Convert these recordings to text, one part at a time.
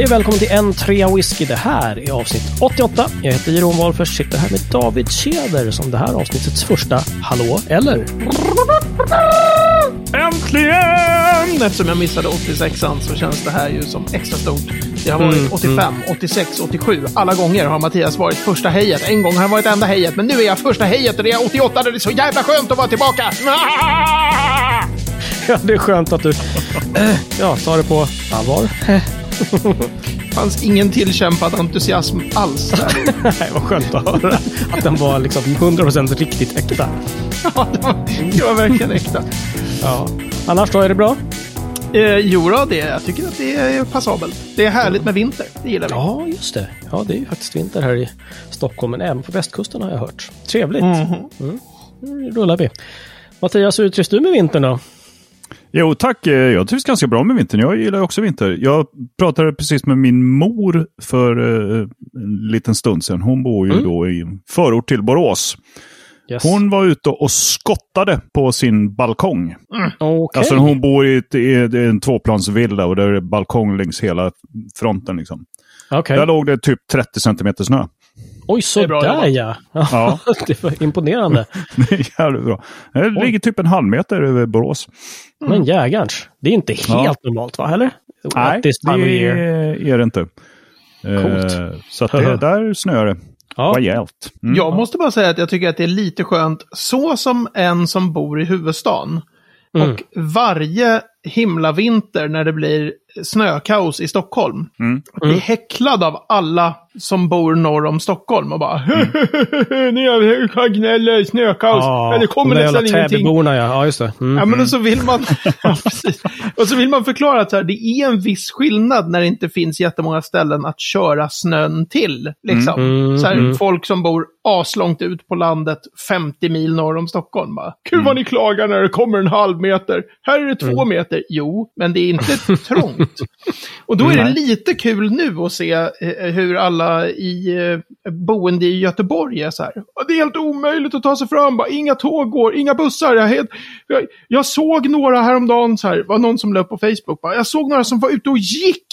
Hej och välkommen till en trea whisky. Det här är avsnitt 88. Jag heter Jeroen Wahlfors, sitter här med David Tjäder som det här avsnittets första Hallå, eller? Äntligen! Eftersom jag missade 86an så känns det här ju som extra stort. Det har varit Mm, 85, 86, 87. Alla gånger har Mattias varit första hejet. En gång har han varit enda hejet, men nu är jag första hejet och det är 88 och det är så jävla skönt att vara tillbaka! Ja, det är skönt att du eh, ja, tar det på allvar. Det fanns ingen tillkämpad entusiasm alls där. Nej, vad skönt att höra att den var liksom 100% riktigt äkta. Ja, det, var, det var verkligen äkta. Ja. Annars då, är det bra? Eh, jo, då, det, jag tycker att det är passabelt. Det är härligt med vinter. Det gillar vi. Ja, just det. Ja, det är ju faktiskt vinter här i Stockholm, men även på västkusten har jag hört. Trevligt. Mm. Nu rullar vi. Mattias, hur trivs du med vintern då? Jo tack, Eh, jag trivs ganska bra med vintern. Jag gillar också vinter. Jag pratade precis med min mor för eh, en liten stund sedan. Hon bor ju då i en förort till Borås. Yes. Hon var ute och skottade på sin balkong. Okej. Alltså hon bor i, ett, i en tvåplansvilla och där är det balkong längs hela fronten. Liksom. Okej. Där låg det typ 30 centimeter snö. Oj, så Det är bra där jobbat. ja. Ja. det var imponerande. Det är jävligt bra. Det ligger typ en halv meter över Borås. Men jägarns. Det är inte helt Ja. normalt, va? Eller? Nej, det är det inte. Coolt. Eh, Så att det, där snöar det Ja. rejält. Mm. Jag måste bara säga att jag tycker att det är lite skönt, så som en som bor i huvudstaden. Mm. Och varje himla vinter när det blir snökaos i Stockholm. Mm. Att bli häcklad av alla som bor norr om Stockholm och bara Ni har gnäller, snökaos, Ja, det kommer nästan ingenting. Täbyborna, ja. Ja, just det. Mm. Ja, men och så vill man, ja. Och så vill man förklara att här, det är en viss skillnad när det inte finns jättemånga ställen att köra snön till. Liksom. Mm, så här, mm. Folk som bor aslångt ut på landet, 50 mil norr om Stockholm. Bara, Kul vad ni klagar när det kommer en halv meter. Här är det två meter. Jo, men det är inte trångt. Och då är det lite kul nu att se eh, hur alla i eh, boende i Göteborg är så här. "Ja, Det är helt omöjligt att ta sig fram. Bara, inga tåg går, inga bussar. Jag, helt, jag, jag såg några häromdagen, så här, var någon som upp på Facebook. Bara, jag såg några som var ute och gick.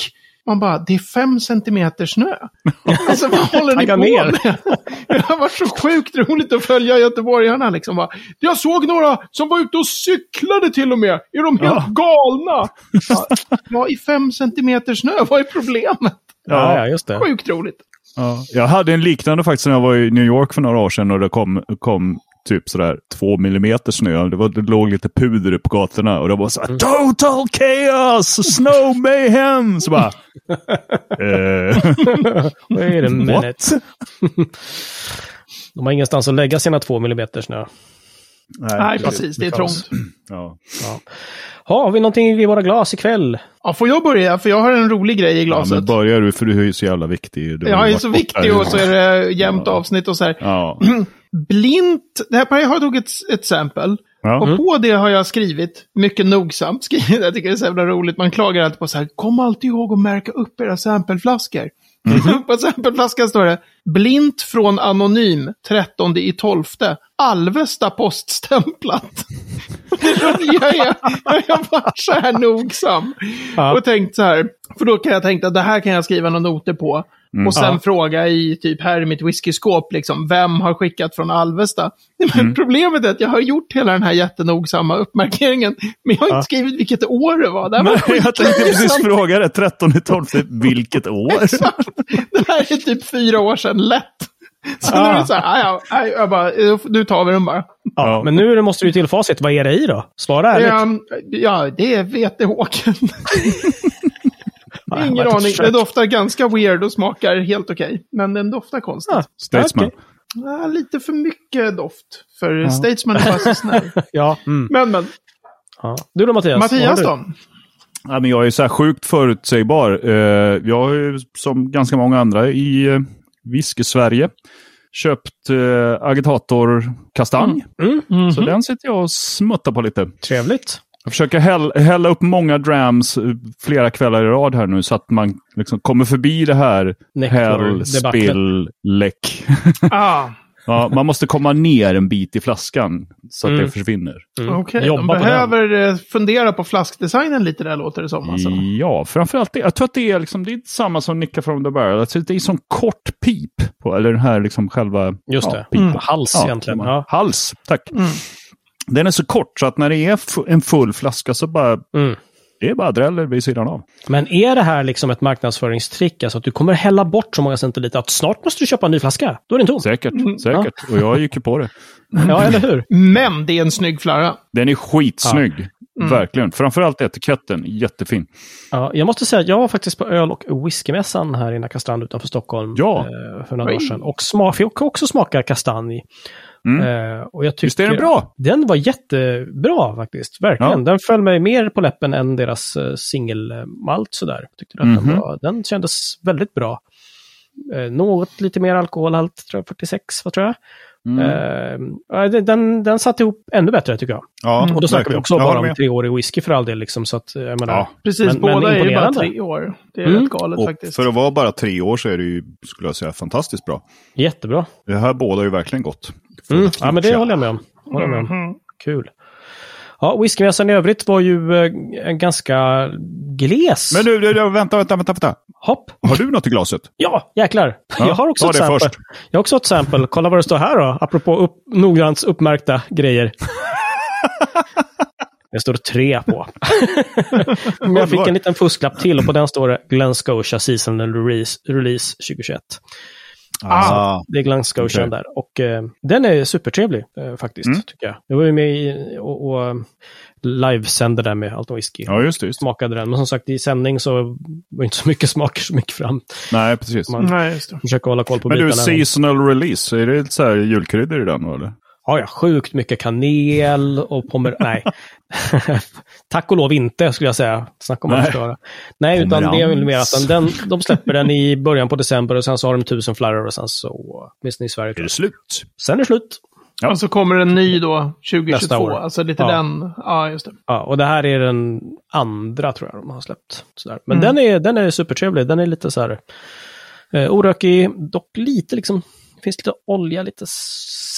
Man bara, det är fem centimeter snö. alltså vad håller ni på ner. med? Det har varit så sjukt roligt att följa göteborgarna. Liksom. Bara, jag såg några som var ute och cyklade till och med. Är de helt galna? Ja, ja, i fem centimeter snö, vad är problemet? Ja, ja, just det. Sjukt roligt. Ja. Jag hade en liknande faktiskt när jag var i New York för några år sedan och det kom, kom typ sådär två millimeter snö. Det, var, det låg lite puder på gatorna och det var så här, total chaos, snow mayhem. Så bara, eh, Wait a minute. De har ingenstans att lägga sina två millimeter snö. Nej, precis. Det är trångt. Ja. Ha, har vi någonting i våra glas ikväll? Ja, får jag börja? För jag har en rolig grej i Ja, glaset. men börjar du, för du är ju så jävla viktig. Du jag ju är så viktig och så är det jämnt avsnitt och så här. Ja. Blint, det här jag har tagit ett, ett sample. Ja. Och på det har jag skrivit, mycket nogsamt skrivit, jag tycker det är så jävla roligt, man klagar alltid på så här, kom alltid ihåg att märka upp era sampleflaskor. på sampleflaskan står det, blint från anonym, 13 i 12, Alvesta poststämplat. jag har varit så här nogsam. Ja. Och tänkt så här, för då kan jag tänka att det här kan jag skriva några noter på. Och sen Ja. fråga i typ här i mitt whiskyskåp, liksom, vem har skickat från Alvesta? Men Problemet är att jag har gjort hela den här jättenogsamma uppmarkeringen, men jag har inte skrivit vilket år det var. Det var Nej, jag tänkte precis fråga det. 13 12, vilket år? Det här är typ fyra år sedan, lätt. Så nu är det så här, "Ah, ja, ja, jag bara, nu tar vi den bara. Ja, men nu måste du till facit. Vad är det i då? Svara ärligt. Um, ja, det är vetehåken. Ja, Ingen aning. Det doftar ganska weird och smakar helt okej. Men den doftar konstigt. Ja, Statesman. Ja, lite för mycket doft. För Statesman är bara så snäll. Ja, mm. Men, men. ja. Du då Mattias? Mattias då? Ja, men jag är så här sjukt förutsägbar. Eh, jag har ju som ganska många andra i eh, whisky-Sverige köpt eh, agitator kastanj. du? Mm. Så den sitter jag och smuttar på lite. Trevligt. Jag försöker häll, hälla upp många drams eh, flera kvällar i rad här nu så att man liksom kommer förbi det här häll, spill, läck. Ah, Ja, man måste komma ner en bit i flaskan så att Mm. det försvinner. Mm. Okej, de på den. behöver eh, fundera på flaskdesignen lite där låter det som. Alltså. Ja, framförallt det. Jag tror att det är, liksom, det är samma som Nicka from the barrel. Alltså, det är sån kort pip. På, eller den här liksom själva... Just ja, det. pipen. Hals Ja, egentligen. Ja. Hals, tack. Den är så kort så att när det är en full flaska så bara... Mm. Det är bara dräller vid sidan av. Men är det här liksom ett marknadsföringstrick? Alltså att du kommer hälla bort så många centiliter att snart måste du köpa en ny flaska. Då är den tom. Säkert, Mm. säkert. Och jag gick ju på det. Ja, eller hur? Men det är en snygg flarra. Den är skitsnygg. Mm. Verkligen. Framförallt etiketten. Jättefin. Ja, jag måste säga att jag var faktiskt på öl och whiskymässan här i Nackastrand utanför Stockholm Ja. eh, för några Oj. år sedan. Och smak, fick också smaka kastanj. Mm. Eh, och jag tycker, Visst är den bra? Den var jättebra faktiskt, verkligen. Ja. Den föll mig mer på läppen än deras eh, singelmalt sådär. Tyckte att den, Mhm. var, den kändes väldigt bra. Eh, något lite mer alkoholhalt, tror jag, 46, vad tror jag. Mm. Ja, den- den, satt ihop ännu bättre tycker jag. ja, Och då snackar vi också Jag bara om treårig whisky för all del. Liksom, så att, jag menar, Ja. Precis, Men- men båda är ju bara tre år. Det är Mm. rätt galet Och faktiskt. för att vara bara tre år så är det ju, skulle jag säga, fantastiskt bra. Jättebra. Det här båda ju verkligen gott. Mm. Ja, men det håller jag med om. Håller jag med om. Mhm. Kul. Ja, whiskymässan i övrigt var ju eh, ganska gles. Men du, du, du, vänta, vänta, vänta, vänta. Hopp! Har du något i glaset? Ja, jäklar. Ja, jag har också ett det sample. först. Jag har också ett sample. Kolla vad det står här då, apropå upp, noggrant uppmärkta grejer. Det står tre på. Men jag fick en liten fusklapp till och på den står det Glen Scotia Seasonal Release, release 2021. Ah. Det är Glen Scotia Okej. där. Och eh, den är supertrevlig eh, faktiskt, Mm. tycker jag. Jag var ju med i, och, och eh, livesände där med Alton Whisky. Ja, just det. Just. Smakade den. Men som sagt, i sändning så var inte så mycket smaker så mycket fram. Nej, precis. Man Nej, just det. försöker hålla koll på Men du, bitarna. seasonal release, är det lite så här julkryddor i den då, eller? Ja, ja, sjukt mycket kanel och pommer... Nej. Tack och lov inte, skulle jag säga. Snacka om att Nej. förstöra. Nej, utan det är väl mer att den, den, de släpper den i början på december och sen så har de tusen flarror och sen så, åtminstone i Sverige. Är det slut? Sen är det slut. Ja. Och så kommer en ny då, Nästa 2022. år. Alltså lite Ja. den. Ja, just det. Ja, och det här är den andra tror jag de har släppt. Sådär. Men Mm. den, är, den är supertrevlig. Den är lite så här eh, orökig, dock lite liksom, finns lite olja, lite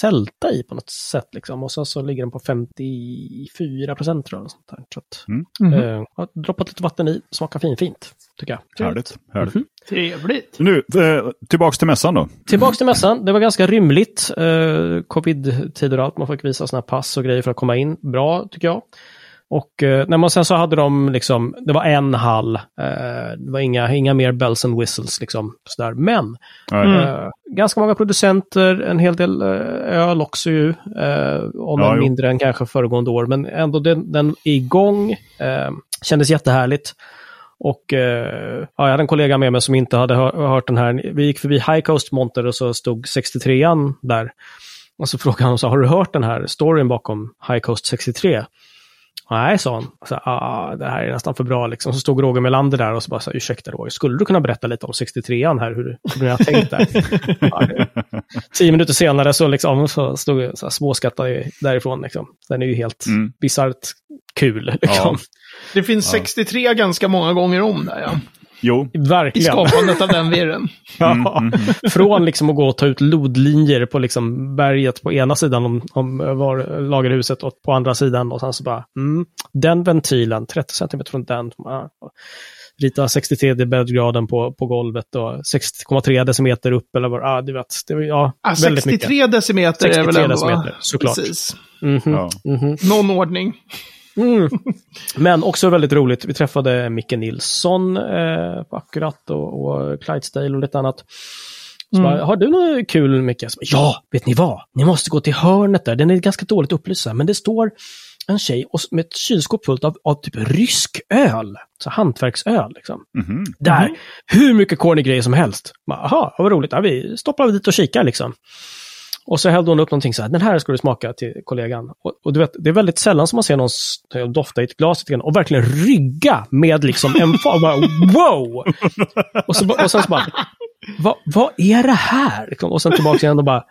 sälta i på något sätt liksom. Och så, så ligger den på 54 procent tror jag. Sånt där. Så att, Mhm. eh, ja, droppat lite vatten i, smakar fin, fint tycker jag. Härligt. härligt. Mhm. Trevligt. Nu, eh, tillbaks till mässan då. Tillbaks till mässan. Det var ganska rymligt. Eh, Covid-tider och allt. Man fick visa sådana pass och grejer för att komma in. Bra, tycker jag. Och eh, när man sen så hade de liksom, det var en hall. Eh, det var inga, inga mer bells and whistles liksom. Sådär. Men Nej. Mm. eh, ganska många producenter, en hel del eh, öl också ju. Eh, om Ja, än mindre än kanske föregående år. Men ändå den, den igång. Eh, kändes jättehärligt. Och eh, ja, jag hade en kollega med mig som inte hade hör, hört den här. Vi gick förbi High Coast Monter och så stod 63an där. Och så frågade han, så, har du hört den här storyn bakom High Coast 63? Nej, sa han. Så, ah, det här är nästan för bra. Liksom. Så stod Roger Melander där och så bara, så, ursäkta Roger, skulle du kunna berätta lite om 63an här, hur, hur ni har tänkt där? ja, tio minuter senare så, liksom, så stod jag så småskattade därifrån. Liksom. Den är ju helt Mm. bisarrt kul. Liksom. Det finns 63 ganska många gånger om där, ja. Jo. I Verkligen. skapandet av den virren. Ja. Från liksom att gå och ta ut lodlinjer på liksom berget på ena sidan om, om var lagerhuset och på andra sidan. Och sen så bara, mm, den ventilen, 30 cm från den. Rita 63 breddgraden på, på golvet och 60,3 decimeter upp eller vad ah, du vet. Det var, ja, Ah, väldigt 63 mycket. decimeter är väl 63 ändå, decimeter, såklart. Precis. Mhm, Ja. mhm. Någon ordning. Mm. Men också väldigt roligt. Vi träffade Micke Nilsson eh, på Akkurat och, och Clydesdale och lite annat. Så Mm. bara, har du något kul Micke? Bara, ja, vet ni vad? Ni måste gå till hörnet där. Den är ganska dåligt upplyst, men det står en tjej och, med ett kylskåp fullt av, av typ rysk öl. Så hantverksöl liksom. Mhm. Där, hur mycket corny grejer som helst. Jaha, vad roligt. Ja, vi stoppar dit och kikar liksom. Och så hällde hon upp någonting så här, den här ska du smaka till kollegan. Och, och du vet, det är väldigt sällan som man ser någon dofta i ett glas lite grann och verkligen rygga med liksom en fa- bara, wow! Och, så, och sen så bara, vad, vad är det här? Liksom, och sen tillbaka igen och bara,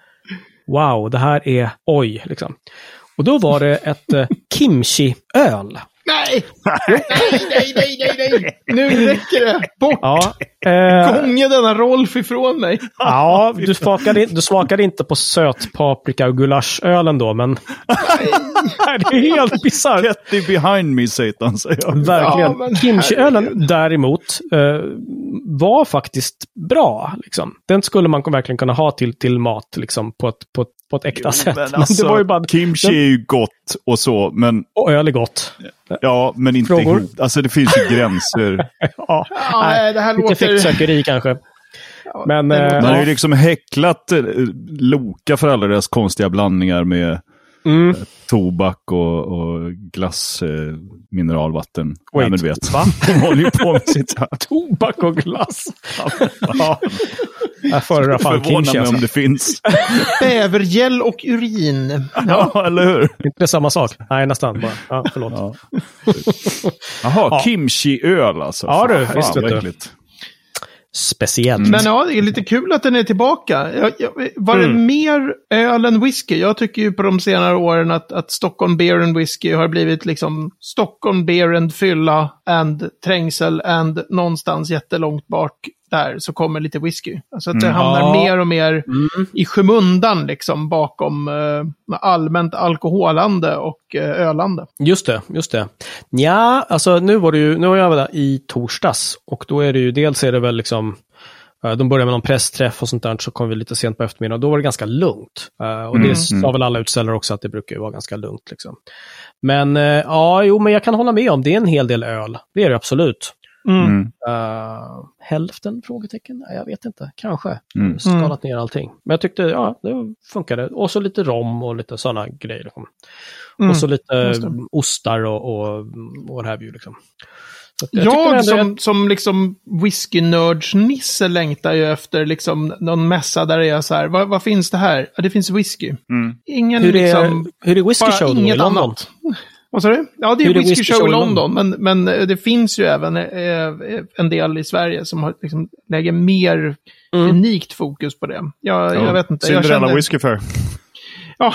wow, det här är oj, liksom. Och då var det ett eh, kimchi-öl. Nej! nej, nej, nej, nej, nej! Nu räcker det! Bort! Ja, Eh, Gånge denna Rolf ifrån mig. ja, du smakade, du smakade inte på sötpaprika och gulaschölen då, men... Nej, det är helt bisarrt. Get thee behind me Satan, säger jag. Verkligen. Ja, Kimchi-ölen däremot eh, var faktiskt bra. Liksom. Den skulle man verkligen kunna ha till, till mat liksom, på, ett, på, ett, på ett äkta sätt. Men Men alltså, det var ju bara... kimchi är ju gott och så, men Och öl är gott. ja, men inte Frågor? ihop. Alltså det finns ju gränser. Ja, Ja, nej, det här låter... effektsökeri kanske. Ja, Men, eh, Man har ju Ja. liksom häcklat eh, Loka för alla deras konstiga blandningar med Mm. tobak och, och glass, eh, mineralvatten. Wait, Nej, men du vet. va? De håller ju på med sitt... Tobak och glass. ja, Jag föredrar fan kimchi mig om det finns. Bävergäll och urin. ja, eller hur? Inte samma sak? Nej, nästan bara. Ja, förlåt. Ja. Jaha, Ja. kimchi-öl alltså. Ja, du, Fan, visst vet du. Speciellt. Men ja, det är lite kul att den är tillbaka. Jag, jag, var det Mm. mer öl än whisky? Jag tycker ju på de senare åren att, att Stockholm Beer and Whisky har blivit liksom Stockholm Beer and fylla and trängsel and någonstans jättelångt bak där så kommer lite whisky. Alltså att det Mm. hamnar Ja. mer och mer Mm. i skymundan liksom bakom eh, allmänt alkoholande och eh, ölande. Just det, just det. Ja, alltså nu var det ju, nu var jag där i torsdags och då är det ju, dels är det väl liksom, eh, de börjar med någon pressträff och sånt där, så kom vi lite sent på eftermiddagen. Då var det ganska lugnt. Eh, Och det Mm, sa mm. väl alla utställare också, att det brukar vara ganska lugnt. Liksom. Men eh, ja, jo, men jag kan hålla med om, det är en hel del öl. Det är det absolut. Mm. Uh, hälften? Frågetecken? Jag vet inte. Kanske. Mm. Skalat ner allting. Men jag tyckte, ja, det funkade. Och så lite rom och lite sådana grejer. Liksom. Mm. Och så lite ostar och, och, och what have you. Liksom. Så att jag tycker Jag ändå som, som liksom whisky-nörds-nisse längtar ju efter liksom någon mässa där är så här, vad, vad finns det här? Ja, det finns whisky. Mm. Ingen hur, är, liksom, hur är Whiskey bara Show då i London? annat. Vad sa du? Ja, det är whisky, whisky show i London, men, men eh, det finns ju även eh, en del i Sverige som har, liksom, lägger mer Mm. unikt fokus på det. Jag, jag vet inte. Jag Cinderella känner, Whiskey Fair. Ja,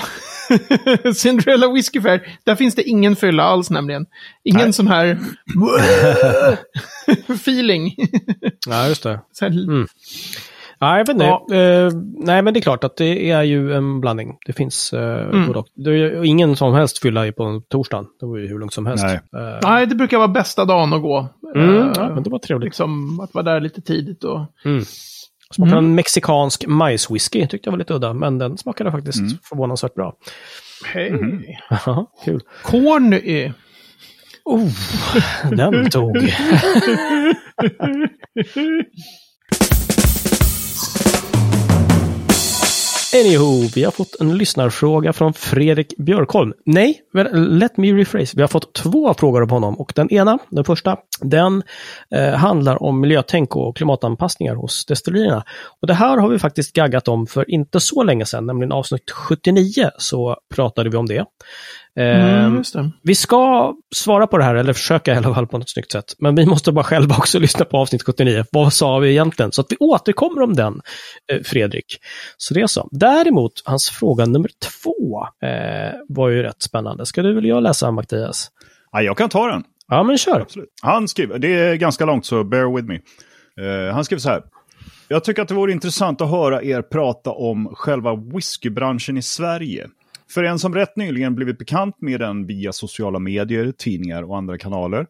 Cinderella Whiskey Fair. Där finns det ingen fylla alls nämligen. Ingen Nej. sån här feeling. Ja, just det. Så här, Mm. Ja, jag vet inte. Ja. Eh, nej, men det är klart att det är ju en blandning. Det finns uh, Mm. både och. Det är ju ingen som helst fylla i på en torsdag. Det var ju hur lugnt som helst. Nej. Eh, Nej, det brukar vara bästa dagen att gå. mm, ja, men det var trevligt. liksom att vara där lite tidigt och... Mm. Smakade Mm. en mexikansk majswhisky, tyckte jag var lite udda, men den smakade faktiskt Mm. förvånansvärt bra. Hej. Haha, Kul. Corn är... Oh, den tog. Anywho, vi har fått en lyssnarfråga från Fredrik Björkholm. Nej, let me rephrase. Vi har fått två frågor av honom och den ena, den första, den eh, handlar om miljötänk och klimatanpassningar hos destillerierna. Och det här har vi faktiskt gaggat om för inte så länge sedan, nämligen avsnitt 79 så pratade vi om det. Mm, just det. vi ska svara på det här, eller försöka i alla fall på något snyggt sätt. Men vi måste bara själva också lyssna på avsnitt 79. Vad sa vi egentligen? Så att vi återkommer om den, eh, Fredrik. Så det är så. Däremot, hans fråga nummer två eh, var ju rätt spännande. Ska du eller jag läsa, Mattias? Ja, jag kan ta den. Ja, men kör. Absolut. Han skriver, det är ganska långt så bear with me. Eh, han skriver så här. Jag tycker att det vore intressant att höra er prata om själva whiskybranschen i Sverige. För en som rätt nyligen blivit bekant med den via sociala medier, tidningar och andra kanaler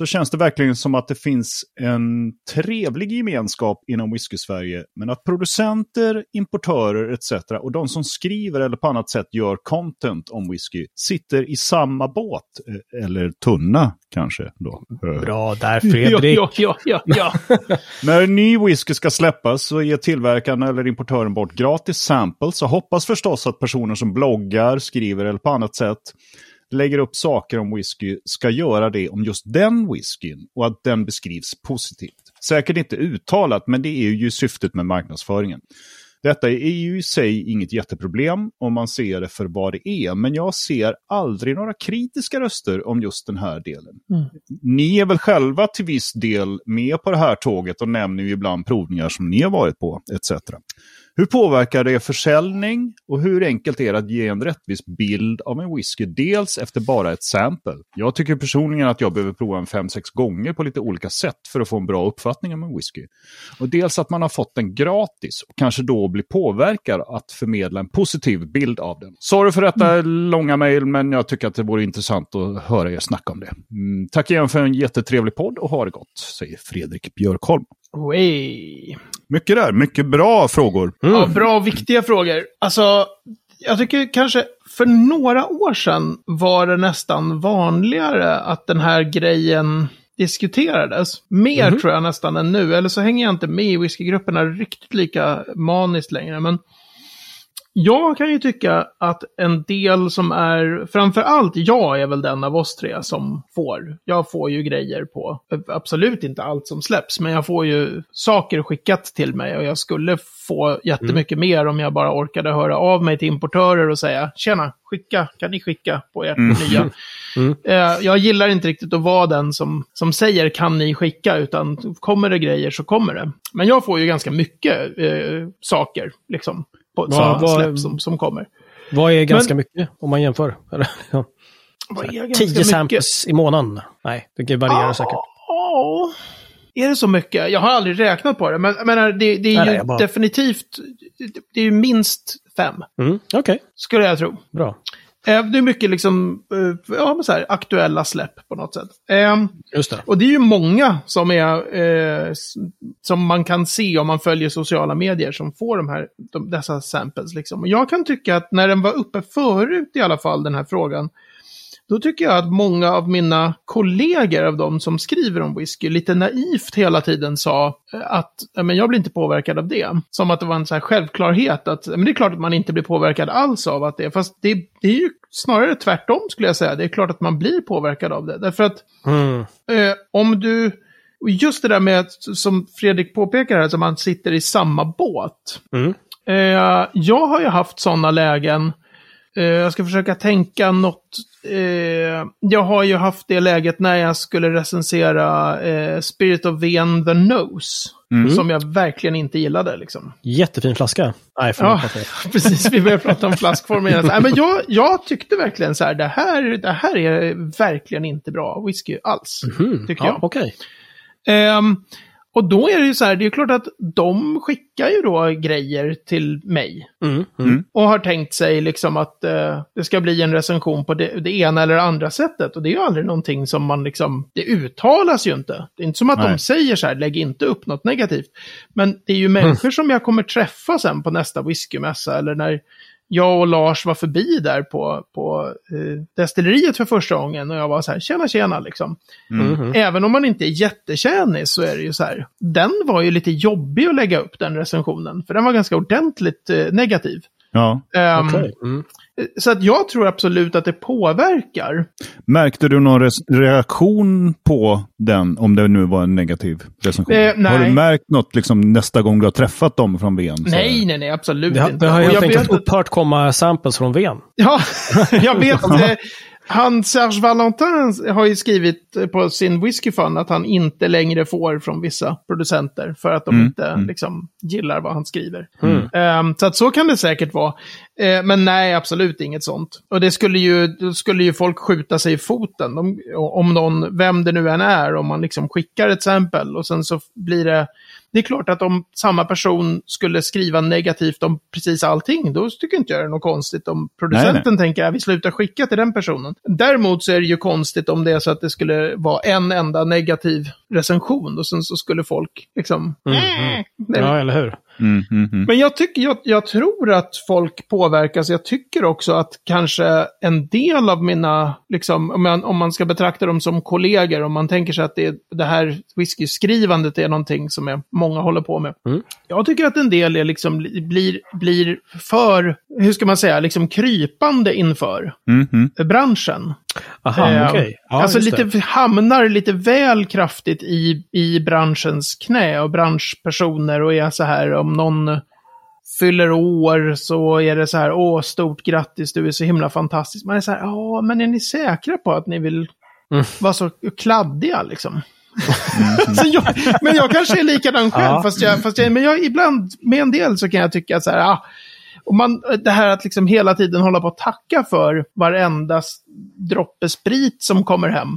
så känns det verkligen som att det finns en trevlig gemenskap inom whisky-Sverige. Men att producenter, importörer etc. och de som skriver eller på annat sätt gör content om whisky sitter i samma båt. eh, Eller tunna kanske då. Eh, Bra där, Fredrik. Ja, ja, ja, ja. ja. När ny whisky ska släppas så ger tillverkaren eller importören bort gratis samples och hoppas förstås att personer som bloggar, skriver eller på annat sätt lägger upp saker om whisky ska göra det om just den whiskyn och att den beskrivs positivt. Säkert inte uttalat, men det är ju syftet med marknadsföringen. Detta är ju i sig inget jätteproblem om man ser det för vad det är, men jag ser aldrig några kritiska röster om just den här delen. Ni är väl själva till viss del med på det här tåget och nämner ju ibland provningar som ni har varit på, etc. Hur påverkar det försäljning och hur enkelt är det att ge en rättvis bild av en whisky? Dels efter bara ett sample. Jag tycker personligen att jag behöver prova en 5-6 gånger på lite olika sätt för att få en bra uppfattning om en whisky. Och dels att man har fått den gratis och kanske då blir påverkad att förmedla en positiv bild av den. Sorry för detta mm. långa mejl, men jag tycker att det vore intressant att höra er snacka om det. Mm, tack igen för en jättetrevlig podd och ha det gott, säger Fredrik Björkholm. Way. Mycket där, mycket bra frågor. Mm. Ja, bra och viktiga frågor. Alltså, jag tycker kanske för några år sedan var det nästan vanligare att den här grejen diskuterades. Mer mm tror jag nästan än nu. Eller så hänger jag inte med i whiskygrupperna riktigt lika maniskt längre. Men jag kan ju tycka att en del som är, framför allt jag är väl den av oss tre som får. Jag får ju grejer på, absolut inte allt som släpps, men jag får ju saker skickat till mig och jag skulle få jättemycket mm. mer om jag bara orkade höra av mig till importörer och säga tjena, skicka, kan ni skicka på ert mm. nya? Mm. Uh, jag gillar inte riktigt att vara den som, som säger kan ni skicka, utan kommer det grejer så kommer det. Men jag får ju ganska mycket uh, saker, liksom på ja, vad, släpp som, som kommer. Vad är ganska Men, mycket om man jämför? ja. Tio samples i månaden? Nej, det varierar ah, säkert. Ja, är det så mycket? Jag har aldrig räknat på det, men men det, det är Nej, ju bara... definitivt, det är ju minst fem. Mm, Okej. Okay. Skulle jag tro. Bra. Eh, det är mycket liksom, eh, ja, men så här, aktuella släpp på något sätt. Eh, Just det. Och det är ju många som, är, som man kan se om man följer sociala medier som får de här, de, dessa samples. Liksom. Och jag kan tycka att när den var uppe förut i alla fall, den här frågan, då tycker jag att många av mina kollegor av de som skriver om whisky lite naivt hela tiden sa att men jag blir inte påverkad av det. Som att det var en så här självklarhet att men det är klart att man inte blir påverkad alls av att det. Fast det, det är ju snarare tvärtom skulle jag säga. Det är klart att man blir påverkad av det. Därför att mm. eh, om du... Just det där med, som Fredrik påpekar här, att man sitter i samma båt. Mm. Eh, jag har ju haft sådana lägen jag ska försöka tänka något. Uh, jag har ju haft det läget när jag skulle recensera uh, Spirit of the End the Nose. Mm. Som jag verkligen inte gillade. Liksom. Jättefin flaska. Nej, ja, precis. Vi börjar prata om flaskformen. Nej, men jag, jag tyckte verkligen så här, det här, det här är verkligen inte bra whisky alls. Mm. Tycker ja, jag. Okay. Um, och då är det ju så här, det är klart att de skickar ju då grejer till mig. Mm, mm. Och har tänkt sig liksom att eh, det ska bli en recension på det, det, ena eller andra sättet. Och det är ju aldrig någonting som man liksom, det uttalas ju inte. Det är inte som att Nej. de säger så här, lägg inte upp något negativt. Men det är ju människor mm. som jag kommer träffa sen på nästa whiskymässa eller när jag och Lars var förbi där på, på eh, destilleriet för första gången och jag var så här, tjena tjena liksom. Mm -hmm. Även om man inte är jättekännig så är det ju så här, den var ju lite jobbig att lägga upp den recensionen, för den var ganska ordentligt eh, negativ. Ja, um, okay. mm. Så att jag tror absolut att det påverkar. Märkte du någon reaktion på den, om det nu var en negativ recension? Eh, har du märkt något liksom, nästa gång du har träffat dem från Ven? Nej, nej, nej, absolut det, inte. Det har helt enkelt upphört komma samples från Ven. Ja, jag vet. Han, Serge Valentin, har ju skrivit på sin whiskyfund att han inte längre får från vissa producenter för att de mm. inte mm. liksom, gillar vad han skriver. Mm. Um, så att så kan det säkert vara. Uh, men nej, absolut inget sånt. Och det skulle ju, då skulle ju folk skjuta sig i foten. De, om någon, vem det nu än är, om man liksom skickar ett exempel och sen så blir det det är klart att om samma person skulle skriva negativt om precis allting, då tycker inte jag det är något konstigt om producenten nej, nej. tänker att vi slutar skicka till den personen. Däremot så är det ju konstigt om det är så att det skulle vara en enda negativ recension och sen så skulle folk liksom... Mm, mm. Ja, eller hur? Mm, mm, mm. Men jag, tycker, jag, jag, tror att folk påverkas. Jag tycker också att kanske en del av mina, liksom, om, man, om man ska betrakta dem som kollegor, om man tänker sig att det, det här whisky-skrivandet är någonting som är, många håller på med. Mm. Jag tycker att en del är liksom, blir, blir för, hur ska man säga, liksom krypande inför mm, branschen. Aha, eh, okay. ja, alltså lite, det. hamnar lite väl kraftigt i, i branschens knä och branschpersoner och är så här om någon fyller år så är det så här, åh, stort grattis, du är så himla fantastisk. Man är så här, ja, men är ni säkra på att ni vill mm. vara så kladdiga liksom? så jag, men jag kanske är likadan själv, Ja. fast, jag, fast jag, men jag, ibland med en del så kan jag tycka så här, ah, och man, det här att liksom hela tiden hålla på att tacka för varenda droppe sprit som kommer hem.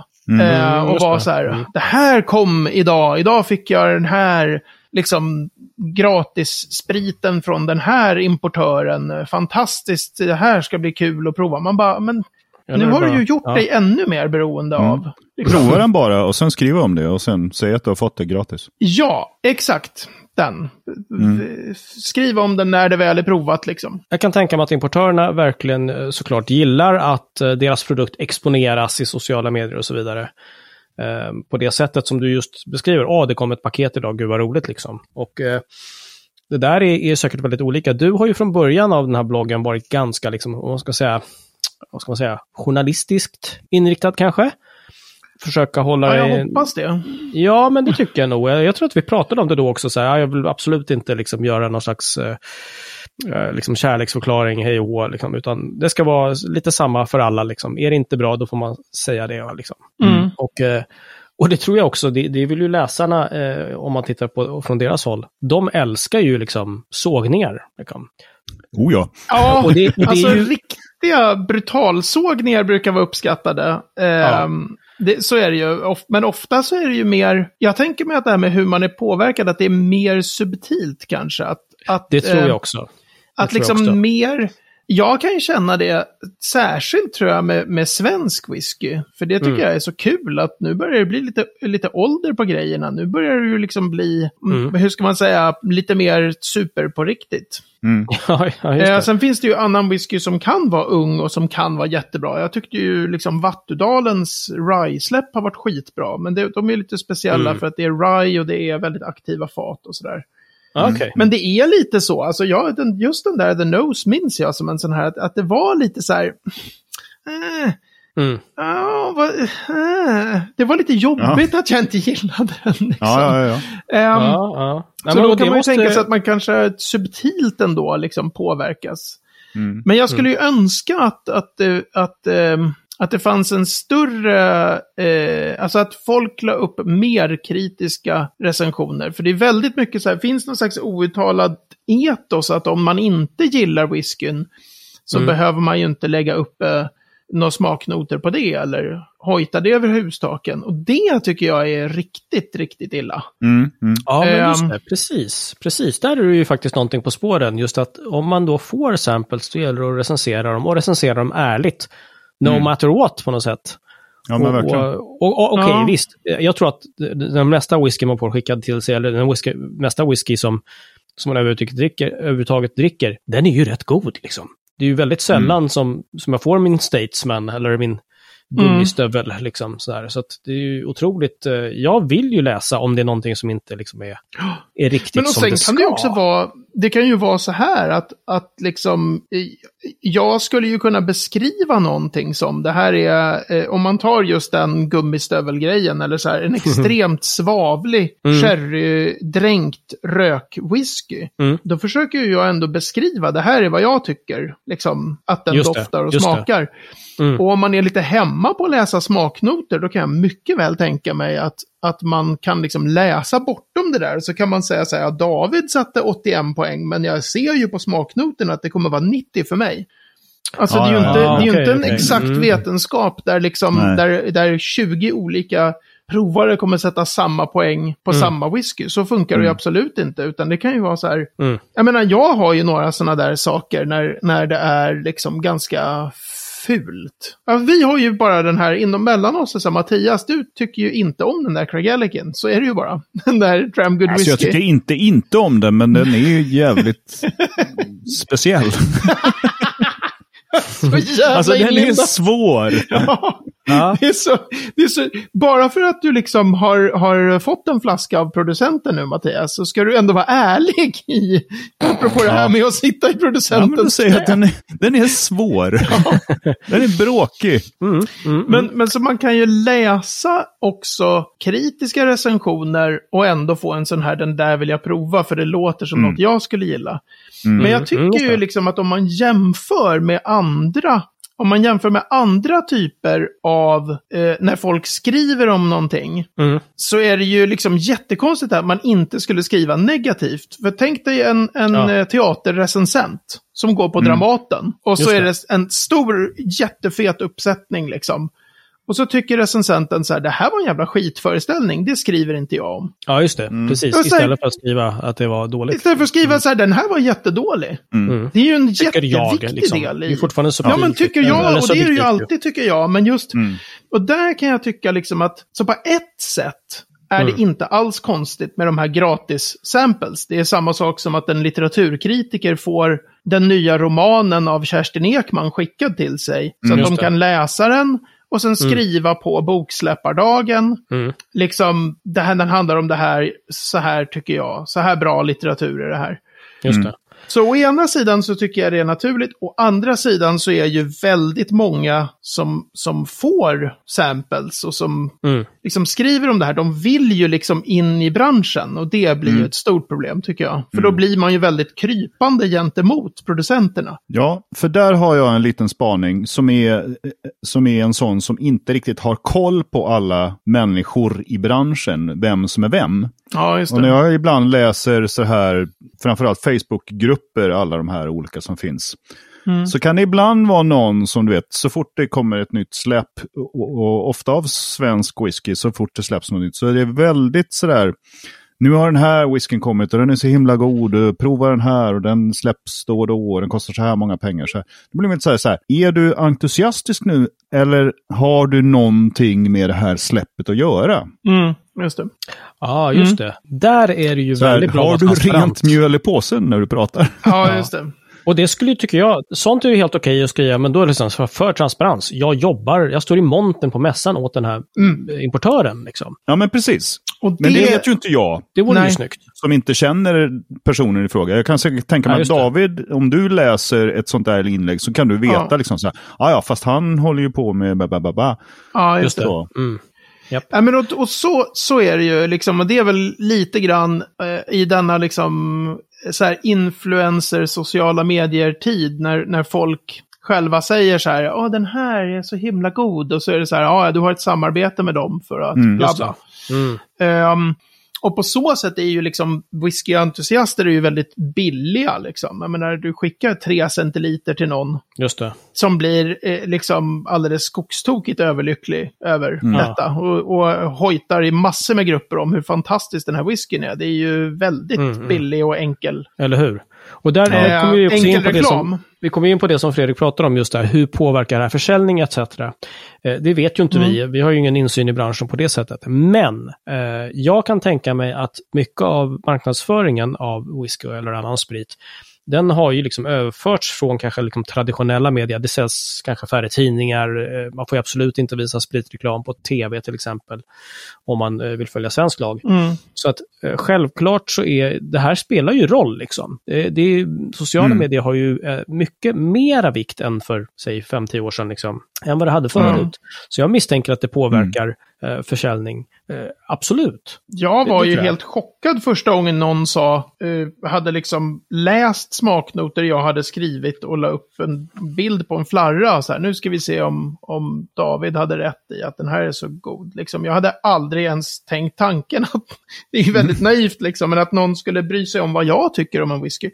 eh, och just vara så här, Mm. det här kom idag, idag fick jag den här liksom gratis spriten från den här importören. Fantastiskt, det här ska bli kul att prova. Man bara, men Ja, nu har bra. du ju gjort Ja. dig ännu mer beroende Mm. av. liksom- Prova den bara och sen skriva om det och sen säga att du har fått det gratis. Ja, exakt. Den. V- Skriv om den när det väl är provat liksom. Jag kan tänka mig att importörerna verkligen eh, såklart gillar att eh, deras produkt exponeras i sociala medier och så vidare. Eh, På det sättet som du just beskriver. Åh, det kom ett paket idag, gud vad roligt liksom. Och eh, det där är, är säkert väldigt olika. Du har ju från början av den här bloggen varit ganska, liksom, om man ska säga, vad ska man säga, journalistiskt inriktad kanske. Försöka hålla Ja, jag dig- hoppas det. Ja, men det tycker jag nog. Jag, jag tror att vi pratade om det då också. Så här, jag vill absolut inte liksom göra någon slags eh, eh, liksom kärleksförklaring, hej och liksom, utan det ska vara lite samma för alla. Liksom. Är det inte bra, då får man säga det. ja, Liksom. Mm. Och, eh, och det tror jag också, det, det vill ju läsarna, eh, om man tittar på från deras håll, de älskar ju liksom sågningar. Liksom. Oh ja. Ja, Och det- och det är alltså ju- riktiga brutalsågningar brukar vara uppskattade. Ehm, det, så är det ju. Of, men ofta så är det ju mer, jag tänker mig att det här med hur man är påverkad, att det är mer subtilt kanske. Att, att, Det tror eh, jag också. Det Att liksom också. mer... Jag kan ju känna det särskilt tror jag med, med svensk whisky. För det tycker Mm. jag är så kul att nu börjar det bli lite, lite ålder på grejerna. Nu börjar det ju liksom bli. Mm. hur ska man säga, lite mer super på riktigt. Mm. Ja, ja, Eh, sen finns det ju annan whisky som kan vara ung och som kan vara jättebra. Jag tyckte ju liksom Vattudalens Rye-släpp har varit skitbra. Men det, de är lite speciella Mm. för att det är Rye och det är väldigt aktiva fat och sådär. Ja, okej. Men det är lite så, alltså jag, den, just den där The Nose minns jag som en sån här, att, att det var lite så här... Eh, Mm. ja, vad, eh, det var lite jobbigt att jag inte gillade den. Liksom. Ja, ja, ja. Ehm, Ja, ja. Ja, så men då och kan man ju måste- tänka sig att man kanske subtilt ändå liksom påverkas. Mm. Men jag skulle ju önska att, att, eh, att, ehm, att det fanns en större, eh, alltså att folk la upp mer kritiska recensioner. För det är väldigt mycket så här, finns någon slags outtalad etos att om man inte gillar whiskyn så Mm. behöver man ju inte lägga upp eh, några smaknoter på det eller hojta det över hustaken. Och det tycker jag är riktigt, riktigt illa. Mm. Mm. Ja, men just Ehm. det. Precis. Precis. Där är det ju faktiskt någonting på spåren. Just att om man då får samples, då gäller det att recensera dem och recensera dem ärligt. No Mm. matter what på något sätt. Ja, men verkligen. och, och, och, Okej, Ja. visst. Jag tror att den mesta whisky man får skickad till sig, eller den whisky, mesta whisky som, som man överhuvudtaget dricker, överhuvudtaget dricker, den är ju rätt god liksom. Det är ju väldigt sällan Mm. som, som jag får min Statesman eller min gummistövel. Liksom, sådär. Så att det är ju otroligt. eh, Jag vill ju läsa om det är någonting som inte liksom är, är riktigt Men och som sen det kan ska. det ju också vara, det kan ju vara så här att, att liksom, jag skulle ju kunna beskriva någonting som, det här är, eh, om man tar just den gummistövelgrejen, eller så här, en extremt svavlig, Mm. sherrydränkt rökwhisky. Mm. Då försöker jag ändå beskriva, det här är vad jag tycker, liksom, att den Just det, doftar och just det. Mm. Och om man är lite hemma på att läsa smaknoter, då kan jag mycket väl tänka mig att, att man kan liksom läsa bortom det där. Så kan man säga så här, ja, David satte 81 poäng, men jag ser ju på smaknoterna att det kommer vara 90 för mig. Alltså Ja, det är ju inte, ja. det är inte en exakt Mm. vetenskap där, liksom, Nej. där, där 20 olika provare kommer sätta samma poäng på Mm. samma whisky. Så funkar det ju Mm. absolut inte, utan det kan ju vara så här, Mm. jag menar, jag har ju några sådana där saker när, när det är liksom ganska fult. Ja, vi har ju bara den här inom mellan oss, så här, Mattias, du tycker ju inte om den där Craigellachien. Så är det ju bara. Den där Dramgood Alltså, jag Whiskey. tycker inte inte om den, men den är ju jävligt speciell. Alltså den är svår. Ja, Ja. det är så, det är så, bara för att du liksom har, har fått en flaska av producenten nu, Mattias, så ska du ändå vara ärlig i, apropå det här Ja. med att sitta i Ja, producentens säger att den är, den är svår. Den är bråkig. Mm, mm, Men, men så man kan ju läsa också kritiska recensioner och ändå få en sån här, den där vill jag prova för det låter som Mm. något jag skulle gilla. Mm. Men jag mm, tycker just ju liksom att om man jämför med andra om man jämför med andra typer av, eh, när folk skriver om någonting, Mm. så är det ju liksom jättekonstigt att man inte skulle skriva negativt. För tänk dig en, en Ja. eh, teaterrecensent som går på Dramaten. Och så Just är det. det en stor jättefet uppsättning liksom. Och så tycker recensenten så här, det här var en jävla skitföreställning, det skriver inte jag om. Ja, just det. Precis. Och sen- Istället för att skriva att det var dåligt. Istället för att skriva så här, den här var jättedålig. Mm. Det är ju en Tycker jag, jätteviktig liksom. del Det i... är fortfarande så Ja, men tycker jag, och det är det ju alltid tycker jag. Men just, Mm. och där kan jag tycka liksom att, så på ett sätt är Mm. det inte alls konstigt med de här gratis samples. Det är samma sak som att en litteraturkritiker får den nya romanen av Kerstin Ekman skickad till sig. Så Mm, att de det. kan läsa den och sen skriva på boksläppardagen. Mm. Liksom, det här, den handlar om det här, så här tycker jag. Så här bra litteratur är det här. Just Mm. det. Så å ena sidan så tycker jag det är naturligt, å andra sidan så är ju väldigt många som, som får samples och som Mm. liksom skriver om det här, de vill ju liksom in i branschen och det blir Mm. ju ett stort problem tycker jag. För då blir man ju väldigt krypande gentemot producenterna. Ja, för där har jag en liten spaning som är, som är en sån som inte riktigt har koll på alla människor i branschen, vem som är vem. Ja, just Och när det. jag ibland läser så här, framförallt Facebookgrupper, alla de här olika som finns, Mm. så kan det ibland vara någon som du vet, så fort det kommer ett nytt släpp, och, och ofta av svensk whisky, så fort det släpps något nytt, så är det väldigt sådär, nu har den här whiskyn kommit och den är så himla god, prova den här och den släpps då och då och den kostar så här många pengar. Så här. Det blir lite så här, så här, är du entusiastisk nu eller har du någonting med det här släppet att göra? Mm, just det. Ja, just det. Där är det ju Så här, väldigt bra har att du rent mjöl i påsen när du pratar? Ja, just det. Och det skulle ju, tycker jag, sånt är ju helt okej att skriva, men då är det liksom för, för transparens. Jag jobbar, jag står i monten på mässan åt den här Mm. importören. Liksom. Ja, men precis. Och Men det vet ju inte jag. Det vore ju snyggt. som inte känner personen i fråga. Jag kan säkert tänka mig att det. David, om du läser ett sånt där inlägg så kan du veta Ja. liksom så här, "Ah, ja fast han håller ju på med ba, ba, ba, ba. Ja, just Just det. det. Mm. Ja, men och, och så, så är det ju, liksom, och det är väl lite grann eh, i denna liksom, så här influencer, sociala medier-tid, när, när folk själva säger så här, ja den här är så himla god, och så är det så här, ja du har ett samarbete med dem för att Mm, bla just bla. Mm. Ehm, och på så sätt är ju liksom whiskyentusiaster är ju väldigt billiga liksom. Jag menar, du skickar tre centiliter till någon Just det. som blir eh, liksom alldeles skogstokigt överlycklig över Mm. detta. Och, och hojtar i massor med grupper om hur fantastisk den här whiskyn är. Det är ju väldigt Mm, mm. billig och enkel. Eller hur? Och där eh, kommer vi också in på det som, vi kommer in på det som Fredrik pratar om just där, hur påverkar det här försäljning etc. Eh, det vet ju inte Mm. vi, vi har ju ingen insyn i branschen på det sättet. Men eh, jag kan tänka mig att mycket av marknadsföringen av whisky eller annan sprit, den har ju liksom överförts från kanske liksom traditionella media. Det säljs kanske färre tidningar, eh, man får ju absolut inte visa spritreklam på tv till exempel, om man eh, vill följa svensk lag. Mm. Så att eh, självklart så är det här spelar ju roll liksom. Det, är, sociala Mm. medier har ju mycket mera vikt än för, säg 5-10 år sedan liksom, än vad det hade förut. Mm. Så jag misstänker att det påverkar eh, försäljning. Eh, absolut. Jag Det- var det ju tror jag. helt chockad första gången någon sa, eh, hade liksom läst smaknoter jag hade skrivit och la upp en bild på en flarra. Så här, nu ska vi se om, om David hade rätt i att den här är så god. Liksom, jag hade aldrig ens tänkt tanken att, det är ju väldigt naivt liksom, men att någon skulle bry sig om vad jag tycker om en whisky.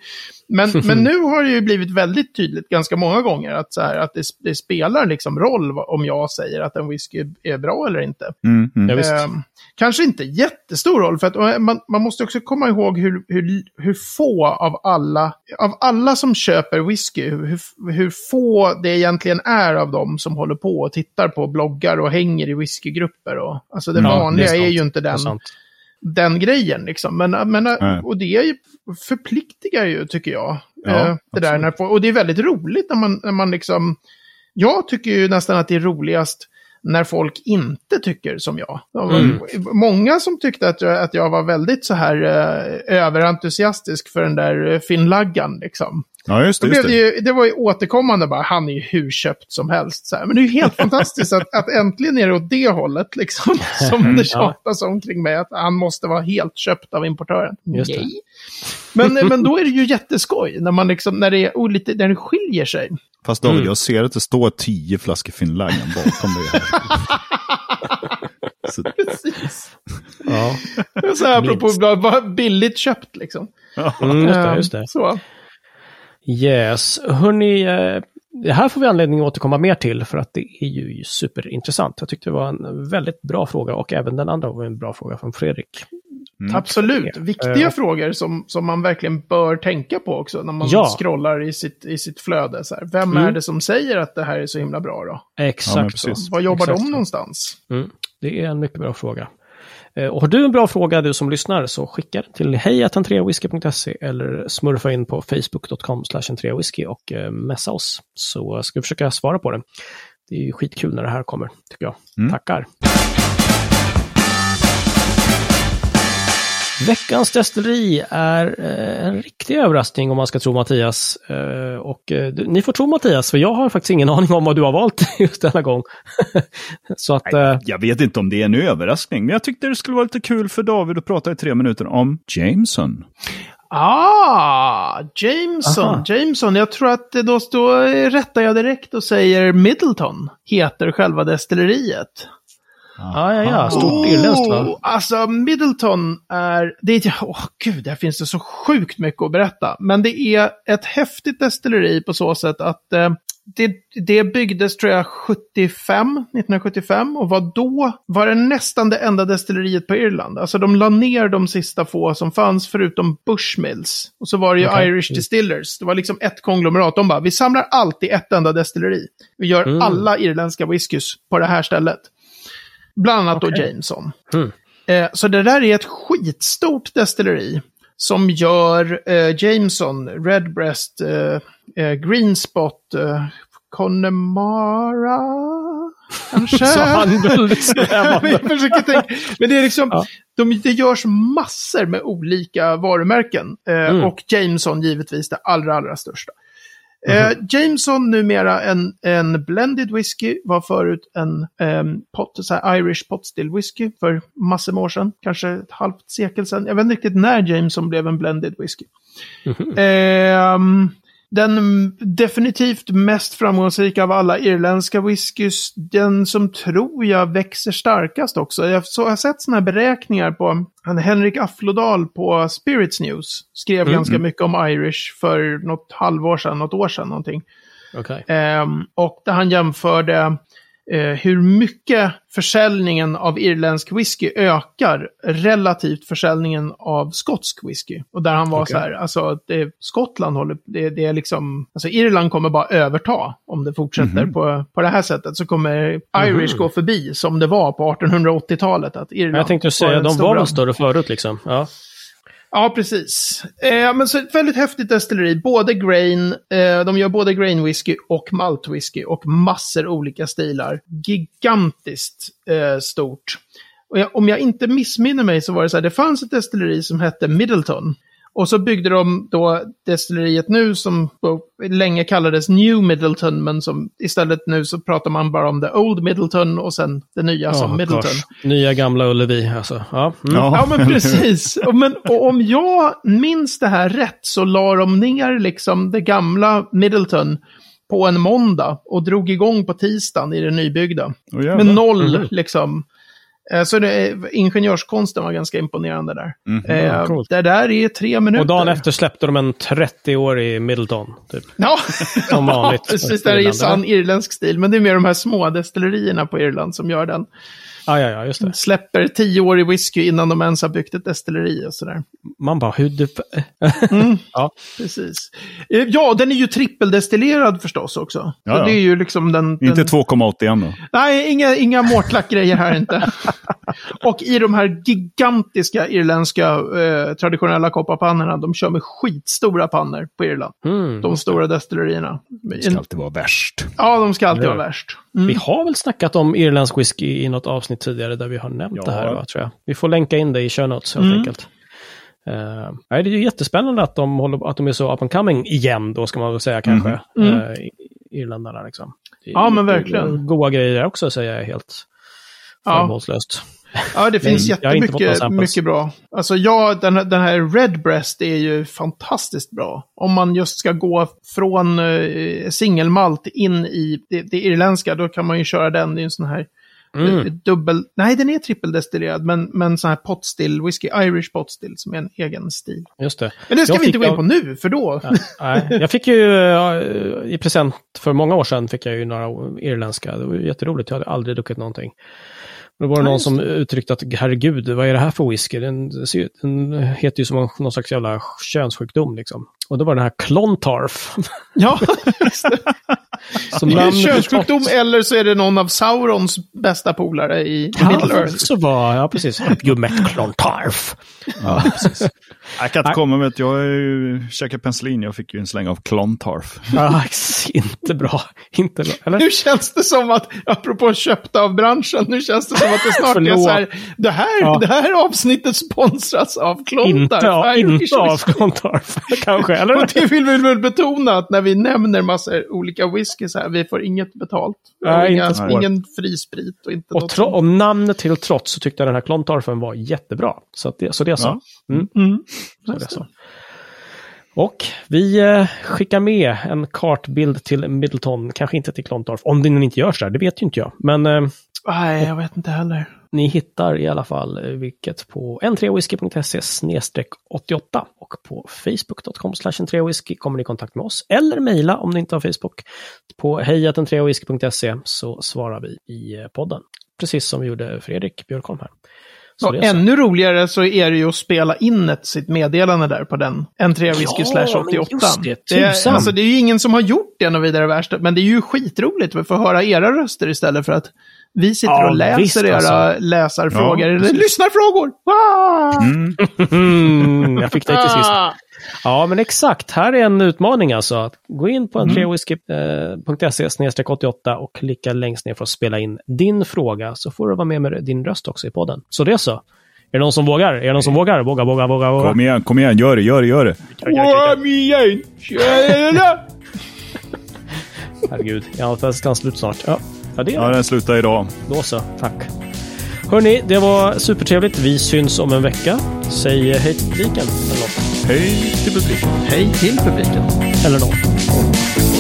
Men, men nu har det ju blivit väldigt tydligt ganska många gånger att, så här, att det, det spelar liksom roll om jag säger att en whisky är bra eller inte. Mm, mm. Ehm, kanske inte jättestor roll, för att eh, man, man måste också komma ihåg hur, hur, hur få av alla, av alla som köper whisky, hur, hur få det egentligen är av dem som håller på och tittar på bloggar och hänger i whiskygrupper. Och, alltså det Ja, det vanliga är är, sant. ju inte Det är den, den grejen liksom. Men, men, Nej. och det är ju förpliktigar ju, tycker jag. Ja, Eh, det där, när, och det är väldigt roligt när man, när man liksom... Jag tycker ju nästan att det är roligast när folk inte tycker som jag. Mm. Många som tyckte att jag, att jag var väldigt så här eh, överentusiastisk för den där eh, Finnlaggan liksom. Ja, just det. Just blev det, det. ju, det var ju återkommande bara, han är ju hur köpt som helst. Så här. Men det är ju helt fantastiskt att, att äntligen är det åt det hållet, liksom, som det tjatas omkring mig, att han måste vara helt köpt av importören. Just det. Nej. Men, men då är det ju jätteskoj när, man liksom, när, det är, oh, lite, när det skiljer sig. Fast David, Mm. jag ser att det står tio flaskor Finlangen bakom dig. här. Så, Precis. Ja. Så här, apropå Minst. bara- billigt köpt liksom. Mm, just det, Eh, just det. Så. Yes, hörni, eh, det här får vi anledning att återkomma mer till för att det är ju superintressant. Jag tyckte det var en väldigt bra fråga och även den andra var en bra fråga från Fredrik. Mm. Absolut. Viktiga Eh, frågor som, som man verkligen bör tänka på också när man Ja. scrollar i sitt, i sitt flöde. Så här. Vem Mm. är det som säger att det här är så himla bra då? Exakt Ja. Var jobbar Exakt de någonstans? Mm, det är en mycket bra fråga. Eh, Och har du en bra fråga, du som lyssnar, så skicka den till hejatentreawhisky.se eller smurfa in på facebook.com whisky och eh, messa oss. Så ska vi försöka svara på den. Det är ju skitkul när det här kommer, tycker jag. Mm. Tackar! Veckans destilleri är eh, en riktig överraskning om man ska tro Mattias. Eh, och eh, ni får tro Mattias, för jag har faktiskt ingen aning om vad du har valt just denna gång. Så att... Eh, Jag vet inte om det är en överraskning, men jag tyckte det skulle vara lite kul för David att prata i tre minuter om Jameson. Ah, Jameson. Aha. Jameson. Jag tror att då, då rättar jag direkt och säger Middleton heter själva destilleriet. Ja, ja, ja, stort irländskt va? Oh, Alltså Middleton är, det är, åh gud, där finns det så sjukt mycket att berätta. Men det är ett häftigt destilleri på så sätt att eh, det, det byggdes tror jag 75, 1975 och var då var det nästan det enda destilleriet på Irland. Alltså de la ner de sista få som fanns förutom Bushmills. Och så var det ju Okej. Irish Distillers. Det var liksom ett konglomerat. De bara, vi samlar allt i ett enda destilleri. Vi gör Mm. alla irländska whiskys på det här stället. Bland annat då Okej. Jameson. Mm. Eh, så det där är ett skitstort destilleri som gör eh, Jameson, Redbreast, eh, eh, Greenspot, eh, Connemara, kanske? Så han väldigt jag försöker tänka. Men det är liksom, Ja. de, det görs massor med olika varumärken. Eh, Mm. Och Jameson givetvis det allra, allra största. Eh, Jameson numera en, en blended whisky, var förut en um, pot, så här Irish pot still whisky för massor med år sedan, kanske ett halvt sekel sedan. Jag vet inte riktigt när Jameson blev en blended whisky. Mhm. Ehm, den definitivt mest framgångsrika av alla irländska whiskys, den som tror jag växer starkast också. Jag, så, jag har sett sådana här beräkningar på, han Henrik Afflodal på Spirits News skrev Mm. ganska mycket om Irish för något halvår sedan, något år sedan någonting. Okej. Ehm, och där han jämförde hur mycket försäljningen av irländsk whisky ökar relativt försäljningen av skotsk whisky. Och där han var Okej. så här, alltså det, Skottland håller, det, det är liksom, alltså Irland kommer bara överta om det fortsätter Mhm. på, på det här sättet. Så kommer Irish Mhm. gå förbi som det var på 1880-talet. Att Irland Jag tänkte säga, de stora- var väl större förut liksom. Ja. Ja, precis. Eh, men så ett väldigt häftigt destilleri. Både grain, eh, de gör både grain whisky och malt whisky och massor olika stilar. Gigantiskt eh, stort. Och jag, om jag inte missminner mig så var det så här, det fanns ett destilleri som hette Middleton. Och så byggde de då destilleriet nu som länge kallades New Middleton, men som istället nu så pratar man bara om the Old Middleton och sen det nya som Ja, Middleton. gosh. Nya gamla Ullevi alltså. Ja. Mm. Ja, men precis. Och, men, och om jag minns det här rätt så la de ner liksom det gamla Middleton på en måndag och drog igång på tisdagen i det nybyggda. Jävlar. Med noll Mhm. liksom. Eh, Så det, ingenjörskonsten var ganska imponerande där. Mhm. Eh, coolt. det där är tre minuter. Och dagen efter släppte de en 30-årig Middleton. Typ. Ja, Som vanligt. precis. Det är i sann irländsk stil. Men det är mer de här små destillerierna på Irland som gör den. Ja, ja, ja, just det. Släpper tio år i whisky innan de ens har byggt ett destilleri och sådär. Man bara, hur du... Mm. Ja. Precis. Eh, Ja, den är ju trippeldestillerad förstås också. Så Ja, ja. Det är ju liksom den... den... Inte 2,81 då. Nej, inga, inga Mortlack-grejer här inte. och i de här gigantiska irländska eh, traditionella kopparpannorna, de kör med skitstora pannor på Irland. Mm. De stora destillerierna. Det ska alltid vara värst. Ja, de ska alltid vara värst. Mm. Vi har väl snackat om irländsk whisky i något avsnitt tidigare där vi har nämnt Ja. det här, va, tror jag. Vi får länka in det i show notes helt Mm. enkelt. Uh, det är ju jättespännande att de, håller, att de är så up and coming igen, då ska man väl säga kanske. Mm. eh, i- irländarna liksom. Ja, men verkligen. Goda grejer också, säger jag helt Ja. förbehållslöst. Ja, det finns jättemycket mycket bra. Alltså ja, den, den här Redbreast är ju fantastiskt bra. Om man just ska gå från uh, singelmalt in i det, det irländska, då kan man ju köra den. Det är en sån här Mm. eh, dubbel... Nej, den är trippeldestillerad, men, men sån här potstill, whisky Irish potstill, som är en egen stil. Just det. Men det ska Jag vi inte gå in på nu, för då... Nej, jag fick ju i present för många år sedan fick jag ju några irländska. Det var jätteroligt. Jag hade aldrig druckit någonting. Då var det Ja, någon som uttryckte att herregud, vad är det här för whisky? Den, den heter ju som någon slags jävla könssjukdom liksom. Och det var den här Clontarf. Ja, just det. Som namnet Könssjukdom eller så är det någon av Saurons bästa polare i Kan Middle det Earth. också vara, ja precis. You met Clontarf. Ja, precis. Jag kan inte Nej. komma med att jag är ju, käkar penicillin. Jag fick ju en släng av Clontarf. Ja, inte bra. Inte bra. Eller? Nu känns det som att, apropå köpta av branschen, nu känns det som att det snart är så här, det här, Ja. det här avsnittet sponsras av Klontar. Inte, inte av whisky. Clontarf, kanske. Eller? Och det vill vi väl betona att när vi nämner massor olika whisky så här, vi får inget betalt. Nej, inga, inte ingen fri sprit och inte Och något om namnet till trots så tyckte jag den här Clontarfen var jättebra. Så, att det, så det är så. Ja. Mm, Mm. så det är så. Och vi eh, skickar med en kartbild till Middleton, kanske inte till Clontarf, om det nu inte görs där, det vet ju inte jag. Men eh, Nej, jag vet inte heller. ni hittar i alla fall eh, vilket på n3whisky.se 88 och på facebook.com n3whisky kommer ni i kontakt med oss. Eller mejla om ni inte har Facebook på hejatn3whisky.se så svarar vi i podden. Precis som vi gjorde Fredrik Björkholm här. Så Och det ännu roligare så är det ju att spela in ett sitt meddelande där på den. N3 Whisky Ja, slash men 88. just det, det, är, alltså, det är ju ingen som har gjort det något vidare värst, men det är ju skitroligt att få höra era röster istället för att vi sitter Ja, och läser visst, era alltså. läsarfrågor, Ja, eller lyssnarfrågor. Ah! Mm. Jag fick dig till sist. Ja, men exakt. Här är en utmaning alltså. Att gå in på n3whisky.se 88 och klicka längst ner för att spela in din fråga. Så får du vara med med din röst också i podden. Så det är så. Är det någon som vågar? Är det någon som vågar? Våga, våga, våga, våga. Kom igen, kom igen, gör det, gör det, gör det. Kom igen! Herregud, ja, det kan slut snart. Ja, ja det Ja, är den slutar idag. Då så. Tack. Hörni, det var supertrevligt. Vi syns om en vecka. Säg hej till publiken eller något. Hej till publiken. Hej till publiken. Eller något.